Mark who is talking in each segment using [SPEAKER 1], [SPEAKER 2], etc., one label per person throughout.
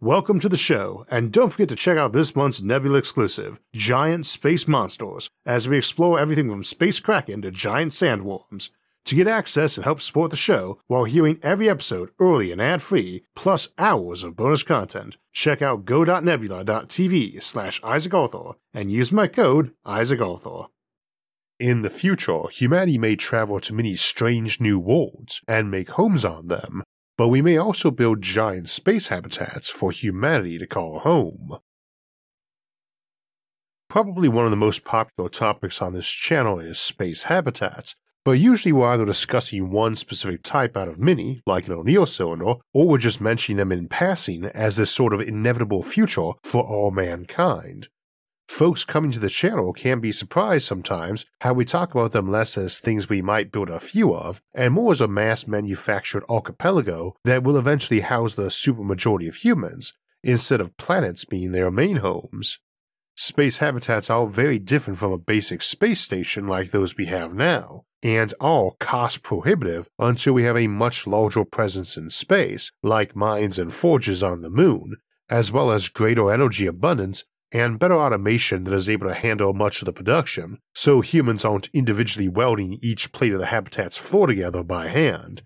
[SPEAKER 1] Welcome to the show, and don't forget to check out this month's Nebula exclusive, Giant Space Monsters, as we explore everything from space kraken to giant sandworms. To get access and help support the show while hearing every episode early and ad-free, plus hours of bonus content, check out go.nebula.tv slash Isaac Arthur and use my code Isaac Arthur. In the future, humanity may travel to many strange new worlds and make homes on them, but we may also build giant space habitats for humanity to call home. Probably one of the most popular topics on this channel is space habitats, but usually we're either discussing one specific type out of many, like an O'Neill cylinder, or we're just mentioning them in passing as this sort of inevitable future for all mankind. Folks coming to the channel can be surprised sometimes how we talk about them less as things we might build a few of, and more as a mass manufactured archipelago that will eventually house the supermajority of humans, instead of planets being their main homes. Space habitats are very different from a basic space station like those we have now, and are cost prohibitive until we have a much larger presence in space, like mines and forges on the moon, as well as greater energy abundance and better automation that is able to handle much of the production, so humans aren't individually welding each plate of the habitat's floor together by hand.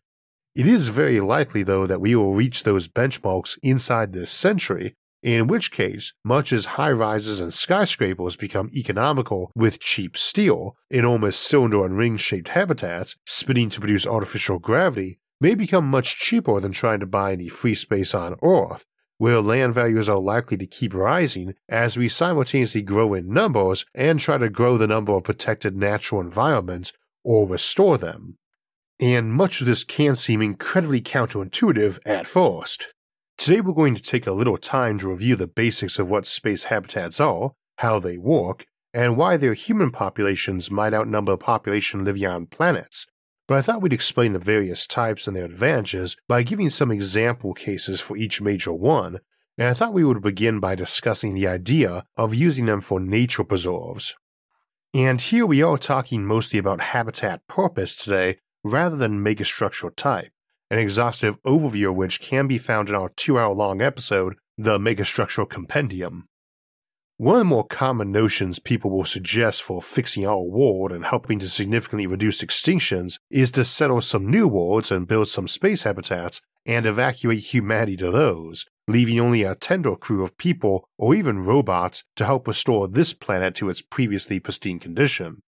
[SPEAKER 1] It is very likely, though, that we will reach those benchmarks inside this century, in which case, much as high rises and skyscrapers become economical with cheap steel, enormous cylinder and ring shaped habitats spinning to produce artificial gravity may become much cheaper than trying to buy any free space on Earth, where land values are likely to keep rising as we simultaneously grow in numbers and try to grow the number of protected natural environments or restore them. And much of this can seem incredibly counterintuitive at first. Today we're going to take a little time to review the basics of what space habitats are, how they work, and why their human populations might outnumber the population living on planets, but I thought we'd explain the various types and their advantages by giving some example cases for each major one, and I thought we would begin by discussing the idea of using them for nature preserves. And here we are talking mostly about habitat purpose today rather than megastructure type, an exhaustive overview of which can be found in our two hour long episode, The Megastructure Compendium. One of the more common notions people will suggest for fixing our world and helping to significantly reduce extinctions is to settle some new worlds and build some space habitats and evacuate humanity to those, leaving only a tender crew of people or even robots to help restore this planet to its previously pristine condition.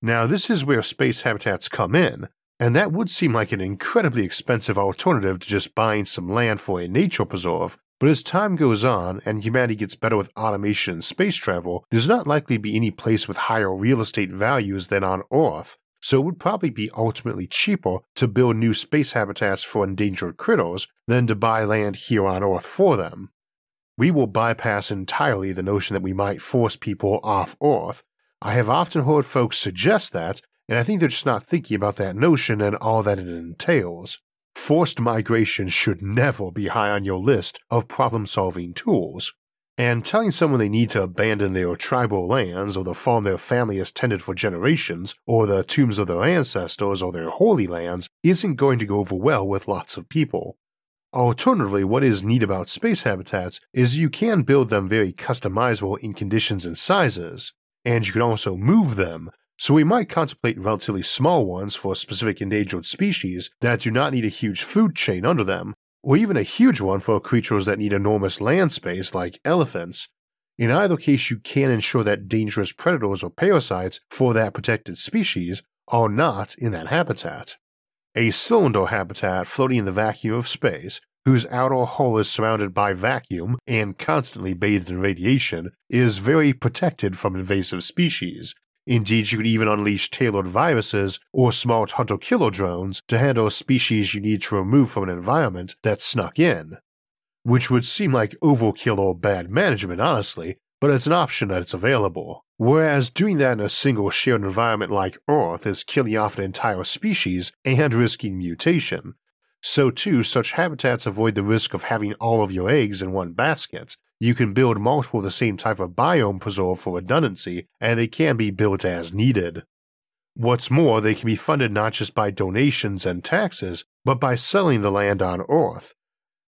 [SPEAKER 1] Now, this is where space habitats come in, and that would seem like an incredibly expensive alternative to just buying some land for a nature preserve, but as time goes on and humanity gets better with automation and space travel, there's not likely to be any place with higher real estate values than on Earth, so it would probably be ultimately cheaper to build new space habitats for endangered critters than to buy land here on Earth for them. We will bypass entirely the notion that we might force people off Earth. I have often heard folks suggest that, and I think they're just not thinking about that notion and all that it entails. Forced migration should never be high on your list of problem solving tools. And telling someone they need to abandon their tribal lands or the farm their family has tended for generations, or the tombs of their ancestors or their holy lands isn't going to go over well with lots of people. Alternatively, what is neat about space habitats is you can build them very customizable in conditions and sizes, and you can also move them so we might contemplate relatively small ones for specific endangered species that do not need a huge food chain under them, or even a huge one for creatures that need enormous land space like elephants. In either case, you can ensure that dangerous predators or parasites for that protected species are not in that habitat. A cylinder habitat floating in the vacuum of space, whose outer hull is surrounded by vacuum and constantly bathed in radiation, is very protected from invasive species, Indeed, you could even unleash tailored viruses or smart hunter killer drones to handle a species you need to remove from an environment that snuck in. Which would seem like overkill or bad management, honestly, but it's an option that's available. Whereas doing that in a single shared environment like Earth is killing off an entire species and risking mutation. So, too, such habitats avoid the risk of having all of your eggs in one basket, you can build multiple of the same type of biome preserve for redundancy, and they can be built as needed. What's more, they can be funded not just by donations and taxes, but by selling the land on Earth.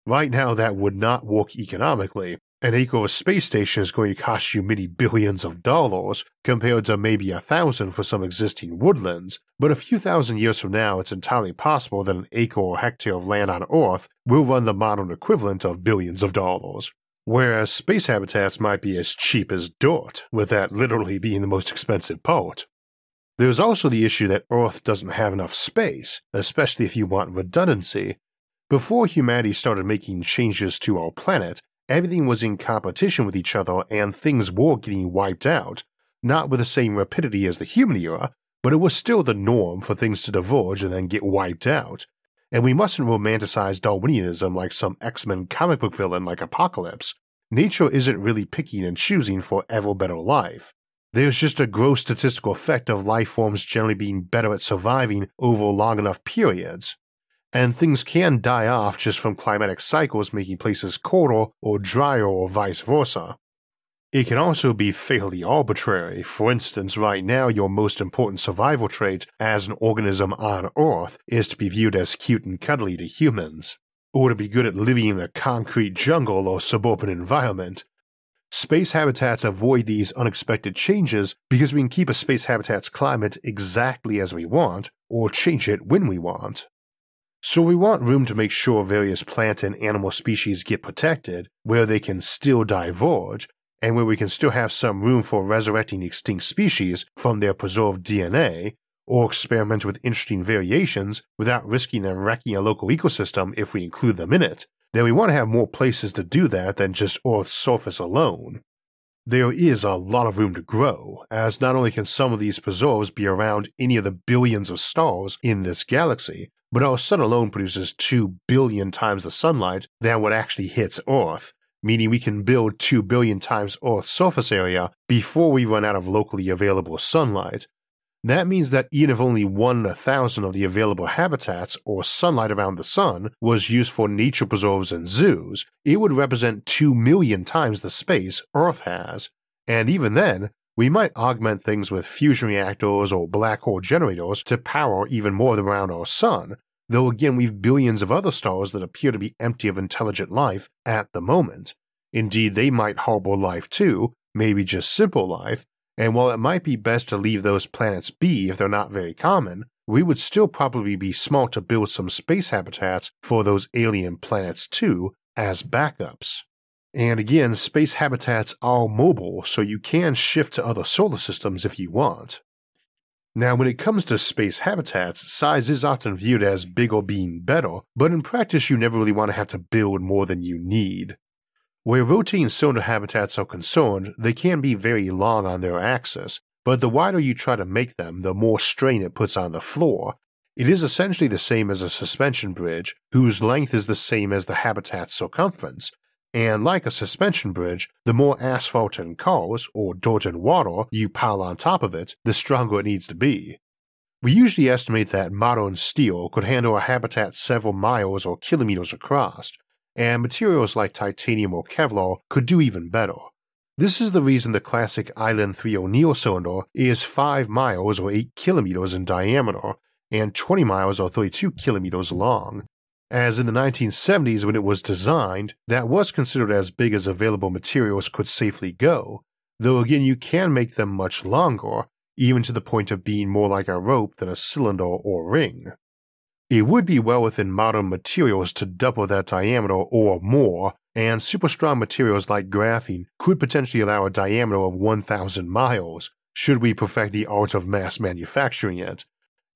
[SPEAKER 1] Right now, that would not work economically. An acre of space station is going to cost you many billions of dollars, compared to maybe a thousand for some existing woodlands, but a few thousand years from now, it's entirely possible that an acre or hectare of land on Earth will run the modern equivalent of billions of dollars. Whereas space habitats might be as cheap as dirt, with that literally being the most expensive part. There's also the issue that Earth doesn't have enough space, especially if you want redundancy. Before humanity started making changes to our planet, everything was in competition with each other and things were getting wiped out, not with the same rapidity as the human era, but it was still the norm for things to diverge and then get wiped out. And we mustn't romanticize Darwinianism like some X Men comic book villain like Apocalypse. Nature isn't really picking and choosing for ever better life. There's just a gross statistical effect of life forms generally being better at surviving over long enough periods. And things can die off just from climatic cycles making places colder or drier or vice versa. It can also be fairly arbitrary. For instance, right now, your most important survival trait as an organism on Earth is to be viewed as cute and cuddly to humans, or to be good at living in a concrete jungle or suburban environment, Space habitats avoid these unexpected changes because we can keep a space habitat's climate exactly as we want, or change it when we want. So we want room to make sure various plant and animal species get protected, where they can still diverge, and where we can still have some room for resurrecting extinct species from their preserved DNA, or experiment with interesting variations without risking them wrecking a local ecosystem if we include them in it, then we want to have more places to do that than just Earth's surface alone. There is a lot of room to grow, as not only can some of these preserves be around any of the billions of stars in this galaxy, but our sun alone produces 2 billion times the sunlight than what actually hits Earth, meaning we can build 2 billion times Earth's surface area before we run out of locally available sunlight, that means that even if only one in a thousand of the available habitats or sunlight around the sun was used for nature preserves and zoos, it would represent 2 million times the space Earth has. And even then, we might augment things with fusion reactors or black hole generators to power even more around our sun, though again we've billions of other stars that appear to be empty of intelligent life at the moment. Indeed, they might harbor life too, maybe just simple life, and while it might be best to leave those planets be if they're not very common, we would still probably be smart to build some space habitats for those alien planets too, as backups. And again, space habitats are mobile, so you can shift to other solar systems if you want. Now, when it comes to space habitats, size is often viewed as bigger being better, but in practice, you never really want to have to build more than you need. Where rotating cylinder habitats are concerned, they can be very long on their axis, but the wider you try to make them, the more strain it puts on the floor. It is essentially the same as a suspension bridge, whose length is the same as the habitat's circumference, and like a suspension bridge, the more asphalt and cars, or dirt and water, you pile on top of it, the stronger it needs to be. We usually estimate that modern steel could handle a habitat several miles or kilometers across, and materials like titanium or Kevlar could do even better. This is the reason the classic Island 3 O'Neill cylinder is 5 miles or 8 kilometers in diameter and 20 miles or 32 kilometers long. As in the 1970s when it was designed, that was considered as big as available materials could safely go, though again you can make them much longer, even to the point of being more like a rope than a cylinder or ring. It would be well within modern materials to double that diameter or more, and super strong materials like graphene could potentially allow a diameter of 1,000 miles, should we perfect the art of mass manufacturing it.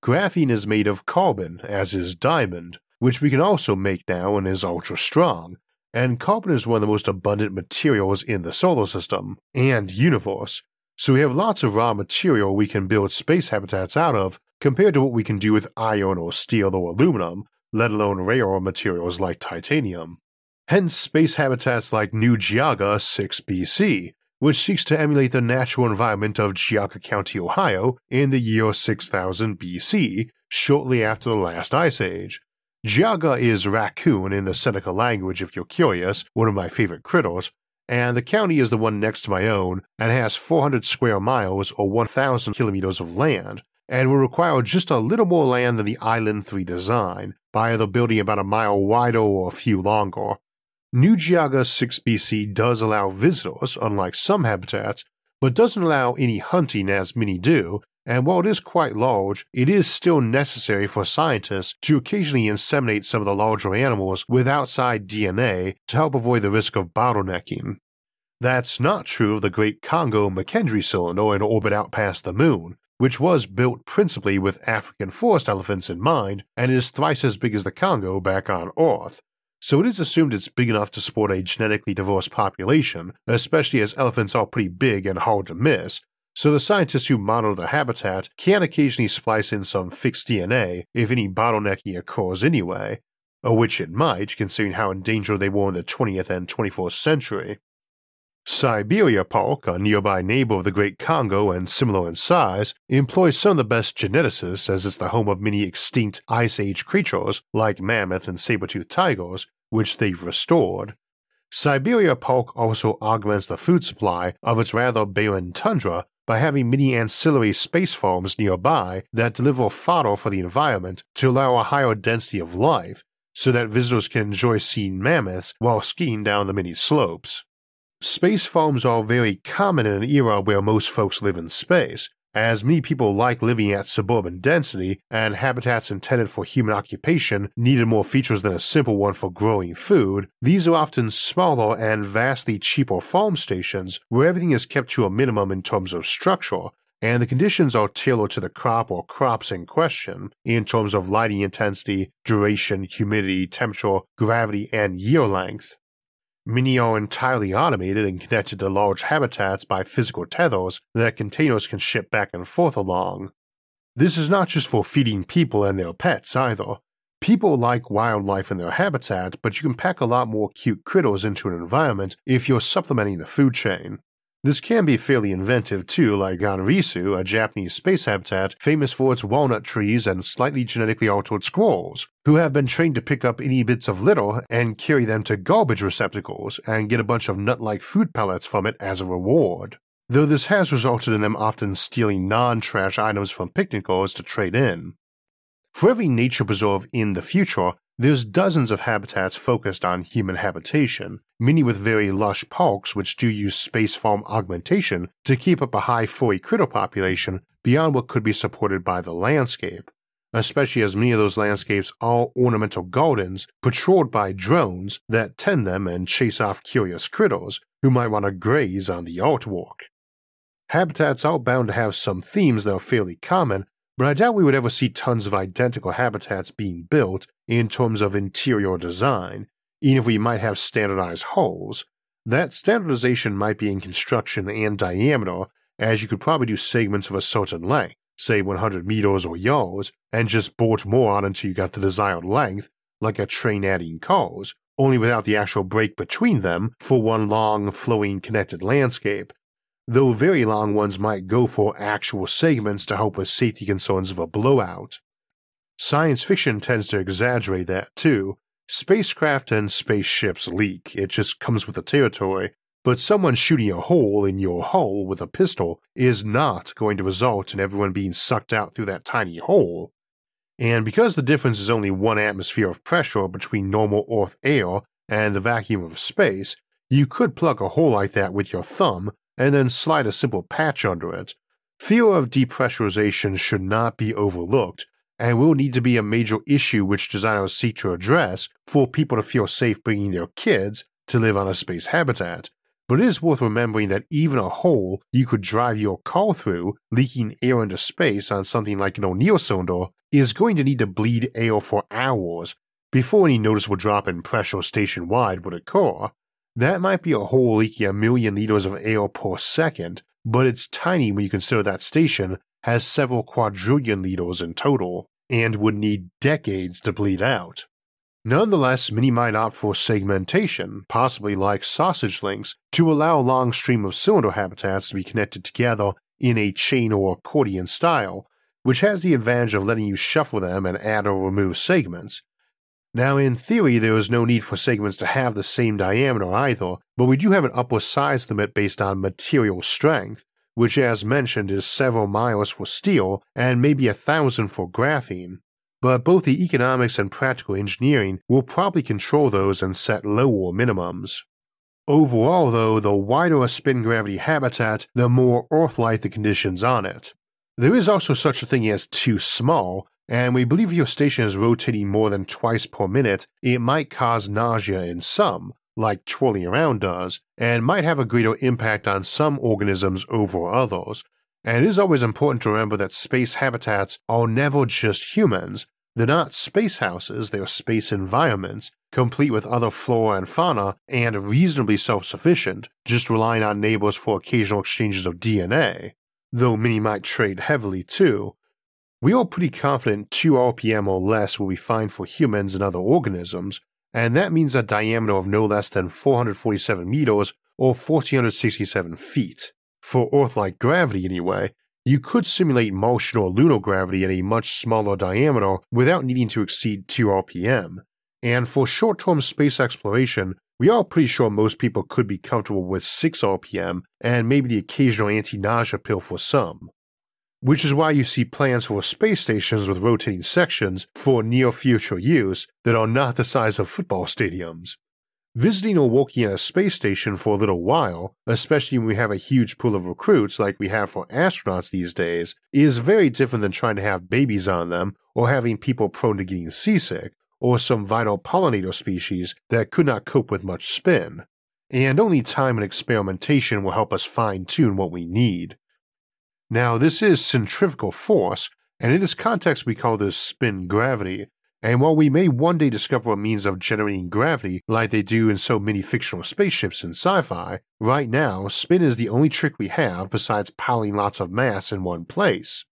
[SPEAKER 1] Graphene is made of carbon, as is diamond, which we can also make now and is ultra strong, and carbon is one of the most abundant materials in the solar system and universe, so we have lots of raw material we can build space habitats out of compared to what we can do with iron or steel or aluminum, let alone rarer materials like titanium. Hence, space habitats like New Geauga 6 BC, which seeks to emulate the natural environment of Geauga County, Ohio, in the year 6000 BC, shortly after the last ice age. Geauga is raccoon in the Seneca language, if you're curious, one of my favorite critters, and the county is the one next to my own and has 400 square miles or 1,000 kilometers of land, and will require just a little more land than the Island 3 design, by either building about a mile wider or a few longer. New Geauga 6BC does allow visitors, unlike some habitats, but doesn't allow any hunting as many do, and while it is quite large, it is still necessary for scientists to occasionally inseminate some of the larger animals with outside DNA to help avoid the risk of bottlenecking. That's not true of the Great Congo McKendree cylinder in orbit out past the moon, which was built principally with African forest elephants in mind and is thrice as big as the Congo back on Earth, so it is assumed it's big enough to support a genetically diverse population, especially as elephants are pretty big and hard to miss, so the scientists who monitor the habitat can occasionally splice in some fixed DNA if any bottlenecking occurs anyway, or which it might, considering how endangered they were in the 20th and 21st century. Siberia Park, a nearby neighbor of the Great Congo and similar in size, employs some of the best geneticists as it's the home of many extinct Ice Age creatures like mammoth and saber-toothed tigers, which they've restored. Siberia Park also augments the food supply of its rather barren tundra by having many ancillary space farms nearby that deliver fodder for the environment to allow a higher density of life, so that visitors can enjoy seeing mammoths while skiing down the many slopes. Space farms are very common in an era where most folks live in space, as many people like living at suburban density, and habitats intended for human occupation needed more features than a simple one for growing food, these are often smaller and vastly cheaper farm stations where everything is kept to a minimum in terms of structure, and the conditions are tailored to the crop or crops in question in terms of lighting intensity, duration, humidity, temperature, gravity, and year length. Many are entirely automated and connected to large habitats by physical tethers that containers can ship back and forth along. This is not just for feeding people and their pets either. People like wildlife in their habitat, but you can pack a lot more cute critters into an environment if you're supplementing the food chain. This can be fairly inventive too, like Ganrisu, a Japanese space habitat famous for its walnut trees and slightly genetically altered squirrels, who have been trained to pick up any bits of litter and carry them to garbage receptacles and get a bunch of nut like food pellets from it as a reward. Though this has resulted in them often stealing non trash items from picnickers to trade in. For every nature preserve in the future, there's dozens of habitats focused on human habitation, many with very lush parks which do use space farm augmentation to keep up a high furry critter population beyond what could be supported by the landscape, especially as many of those landscapes are ornamental gardens patrolled by drones that tend them and chase off curious critters who might want to graze on the artwork. Habitats are bound to have some themes that are fairly common but I doubt we would ever see tons of identical habitats being built in terms of interior design, even if we might have standardized hulls. That standardization might be in construction and diameter, as you could probably do segments of a certain length, say 100 meters or yards, and just bolt more on until you got the desired length, like a train adding cars, only without the actual break between them for one long, flowing, connected landscape, though very long ones might go for actual segments to help with safety concerns of a blowout. Science fiction tends to exaggerate that too. Spacecraft and spaceships leak, it just comes with the territory, but someone shooting a hole in your hull with a pistol is not going to result in everyone being sucked out through that tiny hole. And because the difference is only one atmosphere of pressure between normal Earth air and the vacuum of space, you could plug a hole like that with your thumb and then slide a simple patch under it. Fear of depressurization should not be overlooked, and will need to be a major issue which designers seek to address for people to feel safe bringing their kids to live on a space habitat. But it is worth remembering that even a hole you could drive your car through, leaking air into space on something like an O'Neill cylinder, is going to need to bleed air for hours before any noticeable drop in pressure station wide would occur, that might be a hole leaking a million liters of air per second, but it's tiny when you consider that station has several quadrillion liters in total and would need decades to bleed out. Nonetheless, many might opt for segmentation, possibly like sausage links, to allow a long stream of cylinder habitats to be connected together in a chain or accordion style, which has the advantage of letting you shuffle them and add or remove segments, now, in theory, there is no need for segments to have the same diameter either, but we do have an upper size limit based on material strength, which, as mentioned, is several miles for steel and maybe a thousand for graphene. but both the economics and practical engineering will probably control those and set lower minimums. Overall, though, the wider a spin gravity habitat, the more Earth-like the conditions on it. There is also such a thing as too small, and we believe if your station is rotating more than twice per minute, it might cause nausea in some, like twirling around does, and might have a greater impact on some organisms over others. And it is always important to remember that space habitats are never just humans. They're not space houses, they're space environments, complete with other flora and fauna, and reasonably self sufficient, just relying on neighbors for occasional exchanges of DNA. Though many might trade heavily too. We are pretty confident 2 RPM or less will be fine for humans and other organisms, and that means a diameter of no less than 447 meters or 1467 feet. For Earth like gravity, anyway, you could simulate Martian or lunar gravity at a much smaller diameter without needing to exceed 2 RPM. And for short term space exploration, we are pretty sure most people could be comfortable with 6 RPM and maybe the occasional anti nausea pill for some which is why you see plans for space stations with rotating sections for near future use that are not the size of football stadiums. Visiting or working at a space station for a little while, especially when we have a huge pool of recruits like we have for astronauts these days, is very different than trying to have babies on them or having people prone to getting seasick or some vital pollinator species that could not cope with much spin. And only time and experimentation will help us fine tune what we need. Now, this is centrifugal force, and in this context, we call this spin gravity. And while we may one day discover a means of generating gravity like they do in so many fictional spaceships in sci fi, right now, spin is the only trick we have besides piling lots of mass in one place.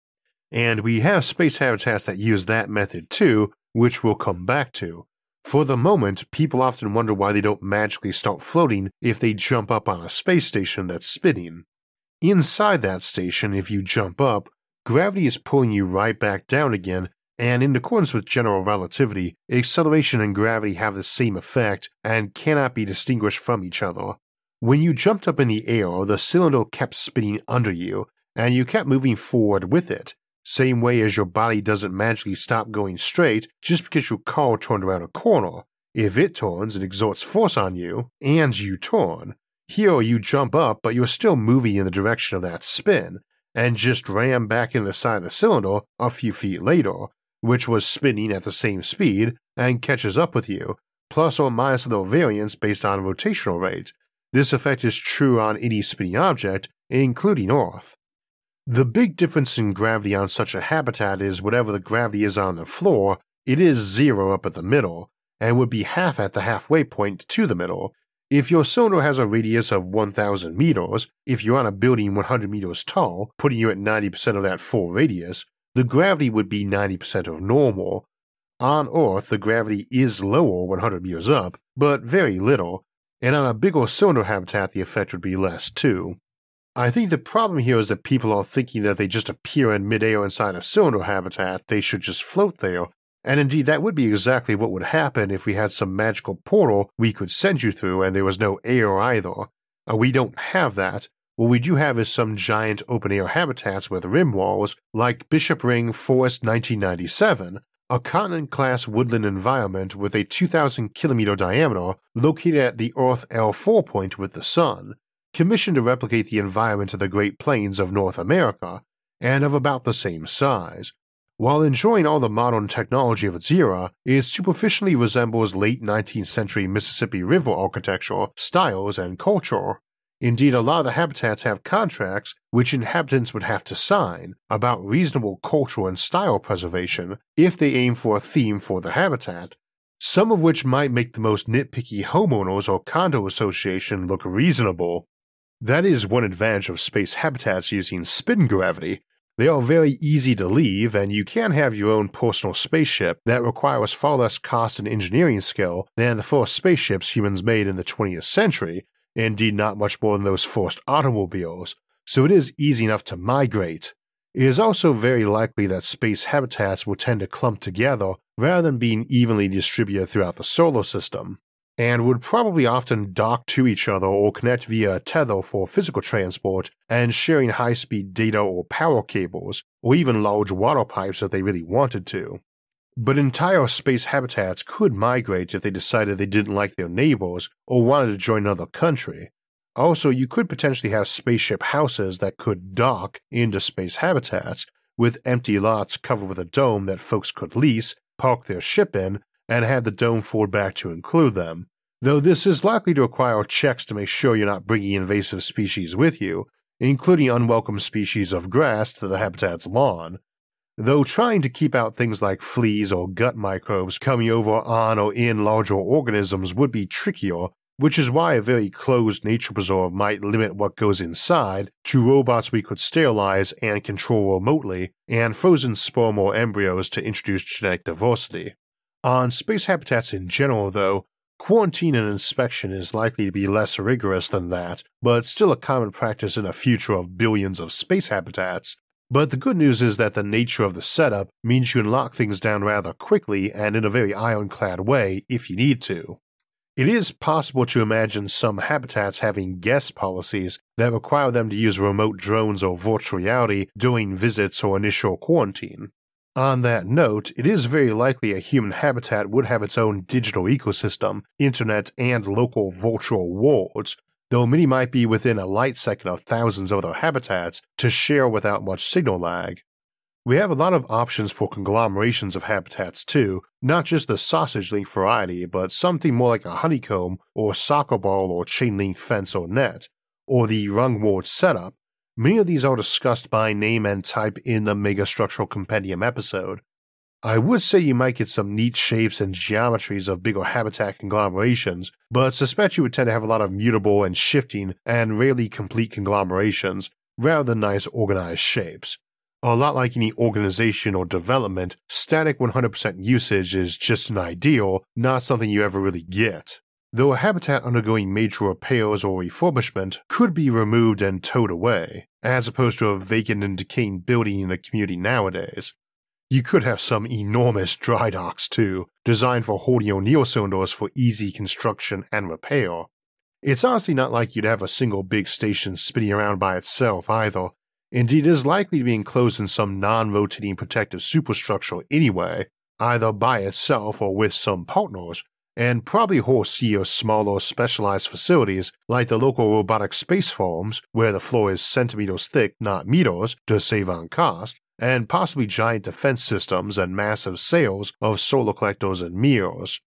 [SPEAKER 1] And we have space habitats that use that method too, which we'll come back to. For the moment, people often wonder why they don't magically start floating if they jump up on a space station that's spinning. Inside that station, if you jump up, gravity is pulling you right back down again, and in accordance with general relativity, acceleration and gravity have the same effect and cannot be distinguished from each other. When you jumped up in the air, the cylinder kept spinning under you, and you kept moving forward with it, same way as your body doesn't magically stop going straight just because your car turned around a corner. If it turns, it exerts force on you, and you turn. Here you jump up, but you're still moving in the direction of that spin, and just ram back into the side of the cylinder a few feet later, which was spinning at the same speed and catches up with you, plus or minus the variance based on rotational rate. This effect is true on any spinning object, including Earth. The big difference in gravity on such a habitat is whatever the gravity is on the floor, it is zero up at the middle, and would be half at the halfway point to the middle, if your cylinder has a radius of 1000 meters, if you're on a building 100 meters tall, putting you at 90% of that full radius, the gravity would be 90% of normal. On Earth, the gravity is lower 100 meters up, but very little, and on a bigger cylinder habitat, the effect would be less too. I think the problem here is that people are thinking that they just appear in midair inside a cylinder habitat, they should just float there, and indeed, that would be exactly what would happen if we had some magical portal we could send you through and there was no air either. Uh, we don't have that. What we do have is some giant open air habitats with rim walls, like Bishop Ring Forest 1997, a continent class woodland environment with a 2,000 kilometer diameter located at the Earth L4 point with the Sun, commissioned to replicate the environment of the Great Plains of North America, and of about the same size. While enjoying all the modern technology of its era, it superficially resembles late 19th century Mississippi River architecture, styles, and culture. Indeed, a lot of the habitats have contracts which inhabitants would have to sign about reasonable cultural and style preservation if they aim for a theme for the habitat, some of which might make the most nitpicky homeowners or condo association look reasonable. That is one advantage of space habitats using spin gravity, they are very easy to leave, and you can have your own personal spaceship that requires far less cost and engineering skill than the first spaceships humans made in the 20th century, indeed, not much more than those first automobiles, so it is easy enough to migrate. It is also very likely that space habitats will tend to clump together rather than being evenly distributed throughout the solar system and would probably often dock to each other or connect via tether for physical transport and sharing high speed data or power cables, or even large water pipes if they really wanted to. but entire space habitats could migrate if they decided they didn't like their neighbors or wanted to join another country. Also, you could potentially have spaceship houses that could dock into space habitats with empty lots covered with a dome that folks could lease, park their ship in, and have the dome forward back to include them. Though this is likely to require checks to make sure you're not bringing invasive species with you, including unwelcome species of grass to the habitat's lawn, though trying to keep out things like fleas or gut microbes coming over on or in larger organisms would be trickier, which is why a very closed nature preserve might limit what goes inside to robots we could sterilize and control remotely, and frozen sperm or embryos to introduce genetic diversity. On space habitats in general, though, quarantine and inspection is likely to be less rigorous than that, but still a common practice in a future of billions of space habitats, but the good news is that the nature of the setup means you can lock things down rather quickly and in a very ironclad way if you need to. It is possible to imagine some habitats having guest policies that require them to use remote drones or virtual reality during visits or initial quarantine. On that note, it is very likely a human habitat would have its own digital ecosystem, internet, and local virtual worlds though many might be within a light second of thousands of other habitats to share without much signal lag. We have a lot of options for conglomerations of habitats too, not just the sausage link variety, but something more like a honeycomb or soccer ball or chain link fence or net, or the rung ward setup. Many of these are discussed by name and type in the Megastructure Compendium episode, I would say you might get some neat shapes and geometries of bigger habitat conglomerations, but suspect you would tend to have a lot of mutable and shifting and rarely complete conglomerations, rather than nice organized shapes. A lot like any organization or development, static 100% usage is just an ideal, not something you ever really get. Though a habitat undergoing major repairs or refurbishment could be removed and towed away, as opposed to a vacant and decaying building in a community nowadays. You could have some enormous dry docks too, designed for holding O'Neill cylinders for easy construction and repair. It's honestly not like you'd have a single big station spinning around by itself either. Indeed, it is likely to be enclosed in some non rotating protective superstructure anyway, either by itself or with some partners, and probably host or smaller specialized facilities like the local robotic space farms, where the floor is centimeters thick, not meters, to save on cost, and possibly giant defense systems and massive sails of solar collectors and mirrors.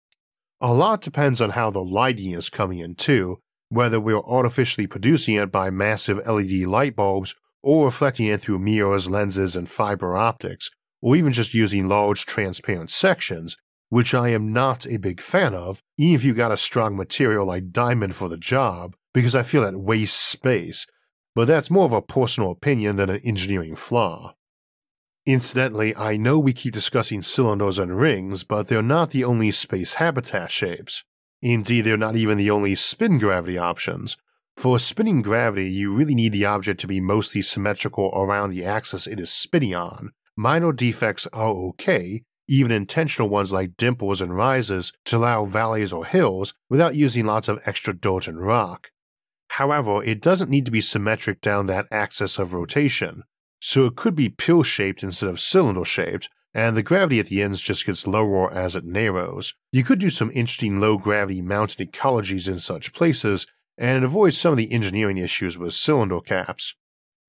[SPEAKER 1] A lot depends on how the lighting is coming in too, whether we're artificially producing it by massive LED light bulbs or reflecting it through mirrors, lenses, and fiber optics, or even just using large transparent sections, which I am not a big fan of, even if you got a strong material like diamond for the job, because I feel it wastes space, but that's more of a personal opinion than an engineering flaw. Incidentally, I know we keep discussing cylinders and rings, but they're not the only space habitat shapes. Indeed, they're not even the only spin gravity options. For spinning gravity, you really need the object to be mostly symmetrical around the axis it is spinning on. Minor defects are okay, even intentional ones like dimples and rises to allow valleys or hills without using lots of extra dirt and rock. However, it doesn't need to be symmetric down that axis of rotation so it could be pill shaped instead of cylinder shaped, and the gravity at the ends just gets lower as it narrows. You could do some interesting low gravity mountain ecologies in such places, and avoid some of the engineering issues with cylinder caps.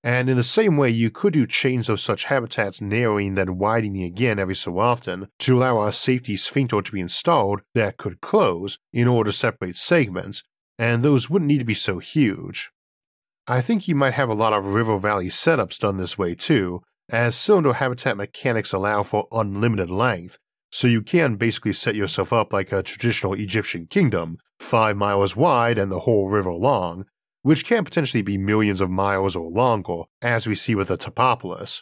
[SPEAKER 1] And in the same way, you could do chains of such habitats narrowing then widening again every so often to allow a safety sphincter to be installed that could close in order to separate segments, and those wouldn't need to be so huge. I think you might have a lot of river valley setups done this way too, as cylinder habitat mechanics allow for unlimited length, so you can basically set yourself up like a traditional Egyptian kingdom, 5 miles wide and the whole river long, which can potentially be millions of miles or longer, as we see with the Topopolis.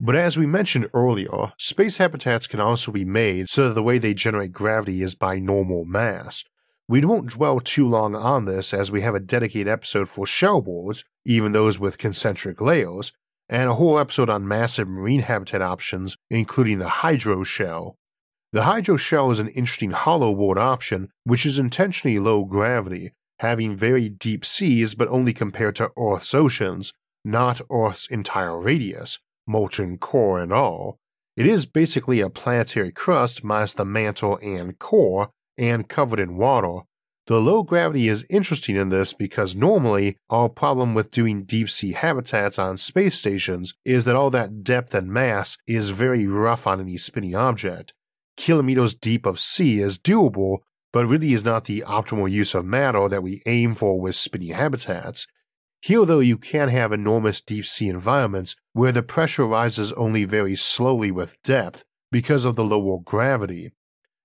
[SPEAKER 1] But as we mentioned earlier, space habitats can also be made so that the way they generate gravity is by normal mass, we won't dwell too long on this as we have a dedicated episode for shell worlds, even those with concentric layers, and a whole episode on massive marine habitat options, including the hydro shell. The hydro shell is an interesting hollow world option which is intentionally low gravity, having very deep seas but only compared to Earth's oceans, not Earth's entire radius, molten core and all. It is basically a planetary crust minus the mantle and core, and covered in water. The low gravity is interesting in this because normally our problem with doing deep sea habitats on space stations is that all that depth and mass is very rough on any spinning object. Kilometers deep of sea is doable, but really is not the optimal use of matter that we aim for with spinning habitats. Here, though, you can have enormous deep sea environments where the pressure rises only very slowly with depth because of the lower gravity.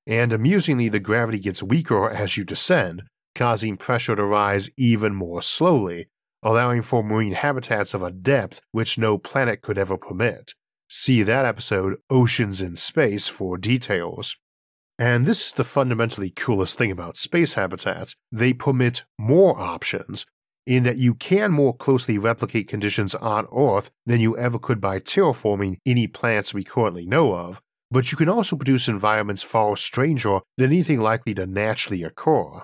[SPEAKER 1] And amusingly, the gravity gets weaker as you descend, causing pressure to rise even more slowly, allowing for marine habitats of a depth which no planet could ever permit. See that episode, Oceans in Space, for details. And this is the fundamentally coolest thing about space habitats. They permit more options, in that you can more closely replicate conditions on Earth than you ever could by terraforming any planets we currently know of, but you can also produce environments far stranger than anything likely to naturally occur.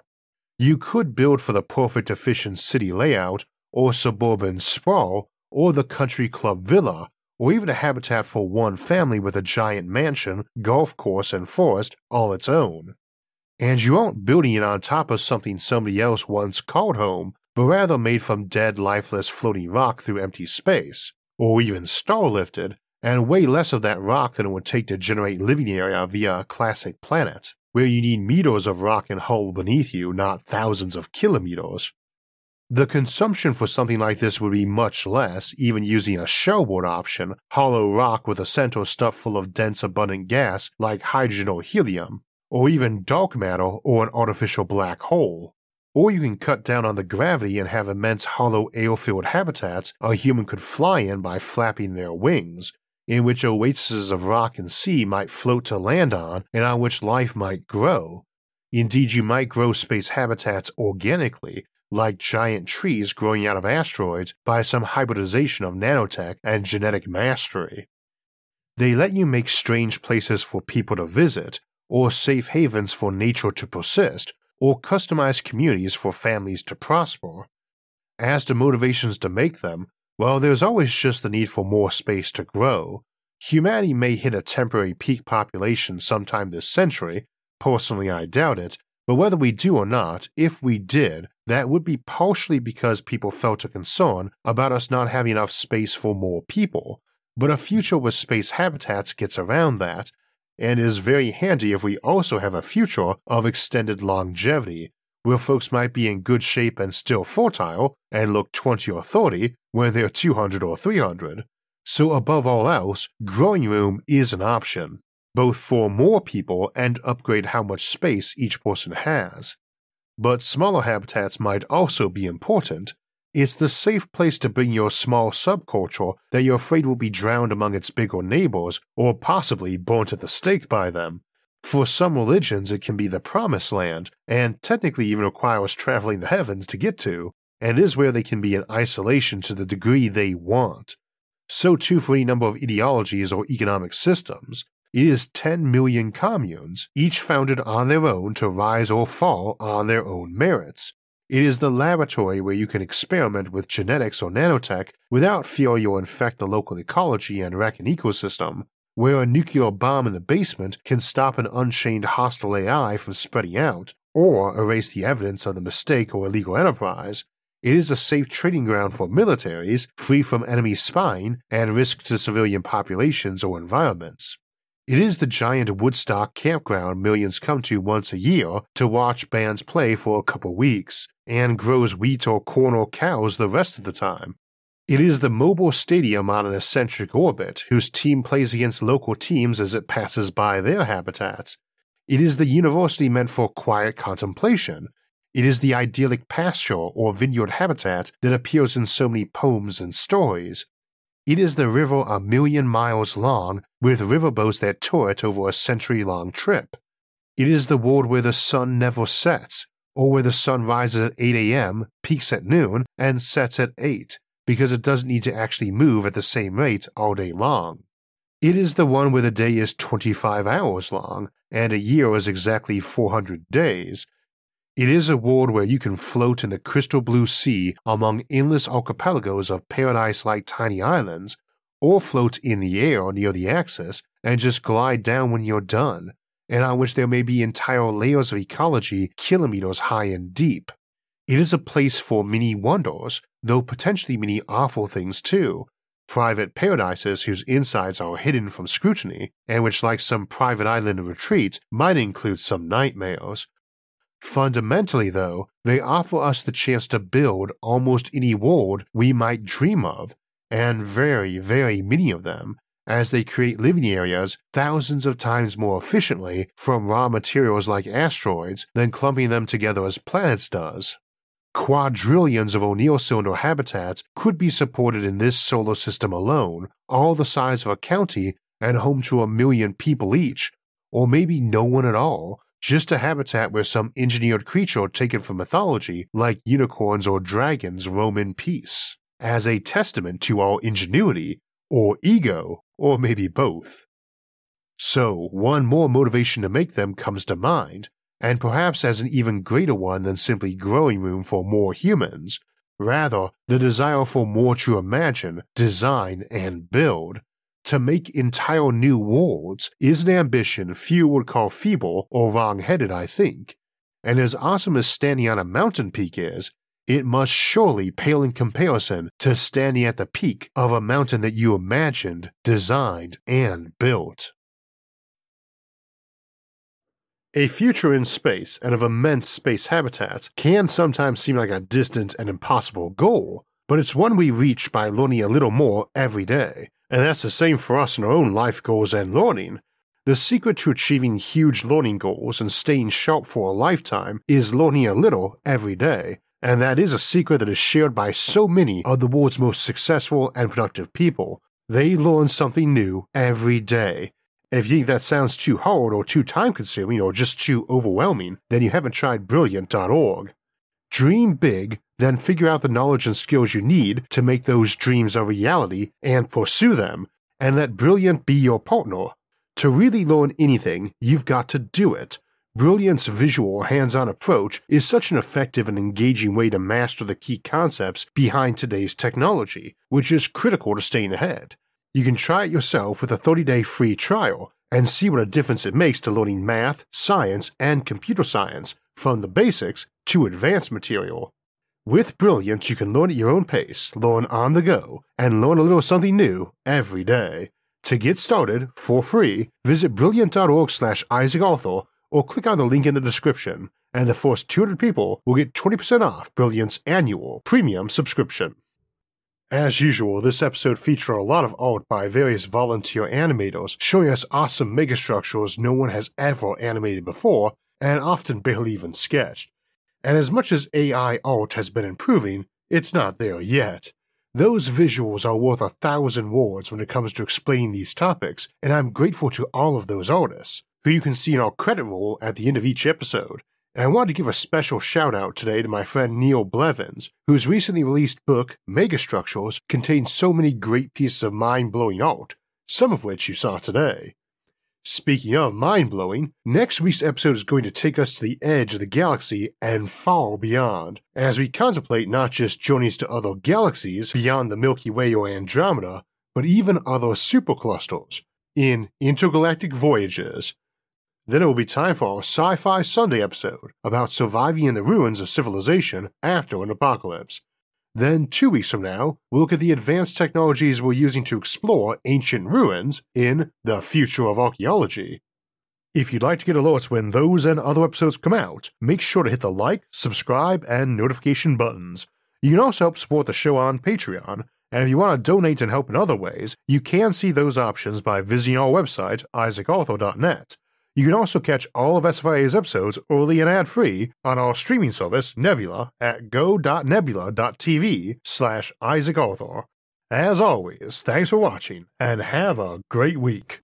[SPEAKER 1] You could build for the perfect efficient city layout, or suburban sprawl, or the country club villa, or even a habitat for one family with a giant mansion, golf course, and forest all its own. And you aren't building it on top of something somebody else once called home, but rather made from dead, lifeless floating rock through empty space, or even star lifted, and way less of that rock than it would take to generate living area via a classic planet, where you need meters of rock and hull beneath you, not thousands of kilometers. The consumption for something like this would be much less, even using a shellworld option, hollow rock with a center stuffed full of dense abundant gas like hydrogen or helium, or even dark matter or an artificial black hole. Or you can cut down on the gravity and have immense hollow air-filled habitats a human could fly in by flapping their wings, in which oases of rock and sea might float to land on and on which life might grow. Indeed, you might grow space habitats organically, like giant trees growing out of asteroids by some hybridization of nanotech and genetic mastery. They let you make strange places for people to visit, or safe havens for nature to persist, or customized communities for families to prosper. As to motivations to make them, well, there's always just the need for more space to grow. Humanity may hit a temporary peak population sometime this century, personally I doubt it, but whether we do or not, if we did, that would be partially because people felt a concern about us not having enough space for more people. But a future with space habitats gets around that, and is very handy if we also have a future of extended longevity, where folks might be in good shape and still fertile and look 20 or 30 when they're 200 or 300. So, above all else, growing room is an option, both for more people and upgrade how much space each person has. But smaller habitats might also be important, it's the safe place to bring your small subculture that you're afraid will be drowned among its bigger neighbors or possibly burnt at the stake by them. For some religions, it can be the promised land, and technically even requires traveling the heavens to get to, and is where they can be in isolation to the degree they want. So, too, for any number of ideologies or economic systems. It is 10 million communes, each founded on their own to rise or fall on their own merits, it is the laboratory where you can experiment with genetics or nanotech without fear you'll infect the local ecology and wreck an ecosystem, where a nuclear bomb in the basement can stop an unchained hostile AI from spreading out, or erase the evidence of the mistake or illegal enterprise. It is a safe trading ground for militaries, free from enemy spying and risk to civilian populations or environments. It is the giant Woodstock campground millions come to once a year to watch bands play for a couple weeks, and grows wheat or corn or cows the rest of the time. It is the mobile stadium on an eccentric orbit whose team plays against local teams as it passes by their habitats. It is the university meant for quiet contemplation. It is the idyllic pasture or vineyard habitat that appears in so many poems and stories. It is the river a million miles long, with riverboats that tour it over a century long trip. It is the world where the sun never sets, or where the sun rises at 8 a.m., peaks at noon, and sets at 8, because it doesn't need to actually move at the same rate all day long. It is the one where the day is 25 hours long, and a year is exactly 400 days, it is a world where you can float in the crystal blue sea among endless archipelagos of paradise like tiny islands, or float in the air near the axis and just glide down when you're done, and on which there may be entire layers of ecology kilometers high and deep. It is a place for many wonders, though potentially many awful things too. Private paradises whose insides are hidden from scrutiny, and which, like some private island retreat, might include some nightmares. Fundamentally, though, they offer us the chance to build almost any world we might dream of, and very, very many of them, as they create living areas thousands of times more efficiently from raw materials like asteroids than clumping them together as planets does. Quadrillions of O'Neill cylinder habitats could be supported in this solar system alone, all the size of a county and home to a million people each, or maybe no one at all, just a habitat where some engineered creature taken from mythology, like unicorns or dragons, roam in peace, as a testament to our ingenuity, or ego, or maybe both. So, one more motivation to make them comes to mind, and perhaps as an even greater one than simply growing room for more humans, rather, the desire for more to imagine, design, and build, to make entire new worlds is an ambition few would call feeble or wrong headed, I think. And as awesome as standing on a mountain peak is, it must surely pale in comparison to standing at the peak of a mountain that you imagined, designed, and built. A future in space and of immense space habitats can sometimes seem like a distant and impossible goal, but it's one we reach by learning a little more every day, and that's the same for us in our own life goals and learning. The secret to achieving huge learning goals and staying sharp for a lifetime is learning a little every day, and that is a secret that is shared by so many of the world's most successful and productive people. They learn something new every day. And if you think that sounds too hard or too time consuming or just too overwhelming, then you haven't tried Brilliant.org. Dream big, then figure out the knowledge and skills you need to make those dreams a reality and pursue them, and let Brilliant be your partner. To really learn anything, you've got to do it. Brilliant's visual, hands on approach is such an effective and engaging way to master the key concepts behind today's technology, which is critical to staying ahead. You can try it yourself with a 30 day free trial and see what a difference it makes to learning math, science, and computer science from the basics to advanced material. With Brilliant, you can learn at your own pace, learn on the go, and learn a little something new every day. To get started for free, visit brilliant.org slash Isaac or click on the link in the description, and the first 200 people will get 20% off Brilliant's annual premium subscription. As usual, this episode featured a lot of art by various volunteer animators showing us awesome megastructures no one has ever animated before and often barely even sketched. And as much as AI art has been improving, it's not there yet. Those visuals are worth a thousand words when it comes to explaining these topics, and I'm grateful to all of those artists, who you can see in our credit roll at the end of each episode. And I wanted to give a special shout out today to my friend Neil Blevins, whose recently released book, Megastructures, contains so many great pieces of mind blowing art, some of which you saw today. Speaking of mind blowing, next week's episode is going to take us to the edge of the galaxy and far beyond, as we contemplate not just journeys to other galaxies beyond the Milky Way or Andromeda, but even other superclusters in intergalactic voyages. Then it will be time for our Sci Fi Sunday episode about surviving in the ruins of civilization after an apocalypse. Then, two weeks from now, we'll look at the advanced technologies we're using to explore ancient ruins in The Future of Archaeology. If you'd like to get alerts when those and other episodes come out, make sure to hit the like, subscribe, and notification buttons. You can also help support the show on Patreon, and if you want to donate and help in other ways, you can see those options by visiting our website, isaacarthur.net. You can also catch all of SFIA's episodes early and ad-free on our streaming service, Nebula, at go.nebula.tv slash Isaac. As always, thanks for watching, and have a great week.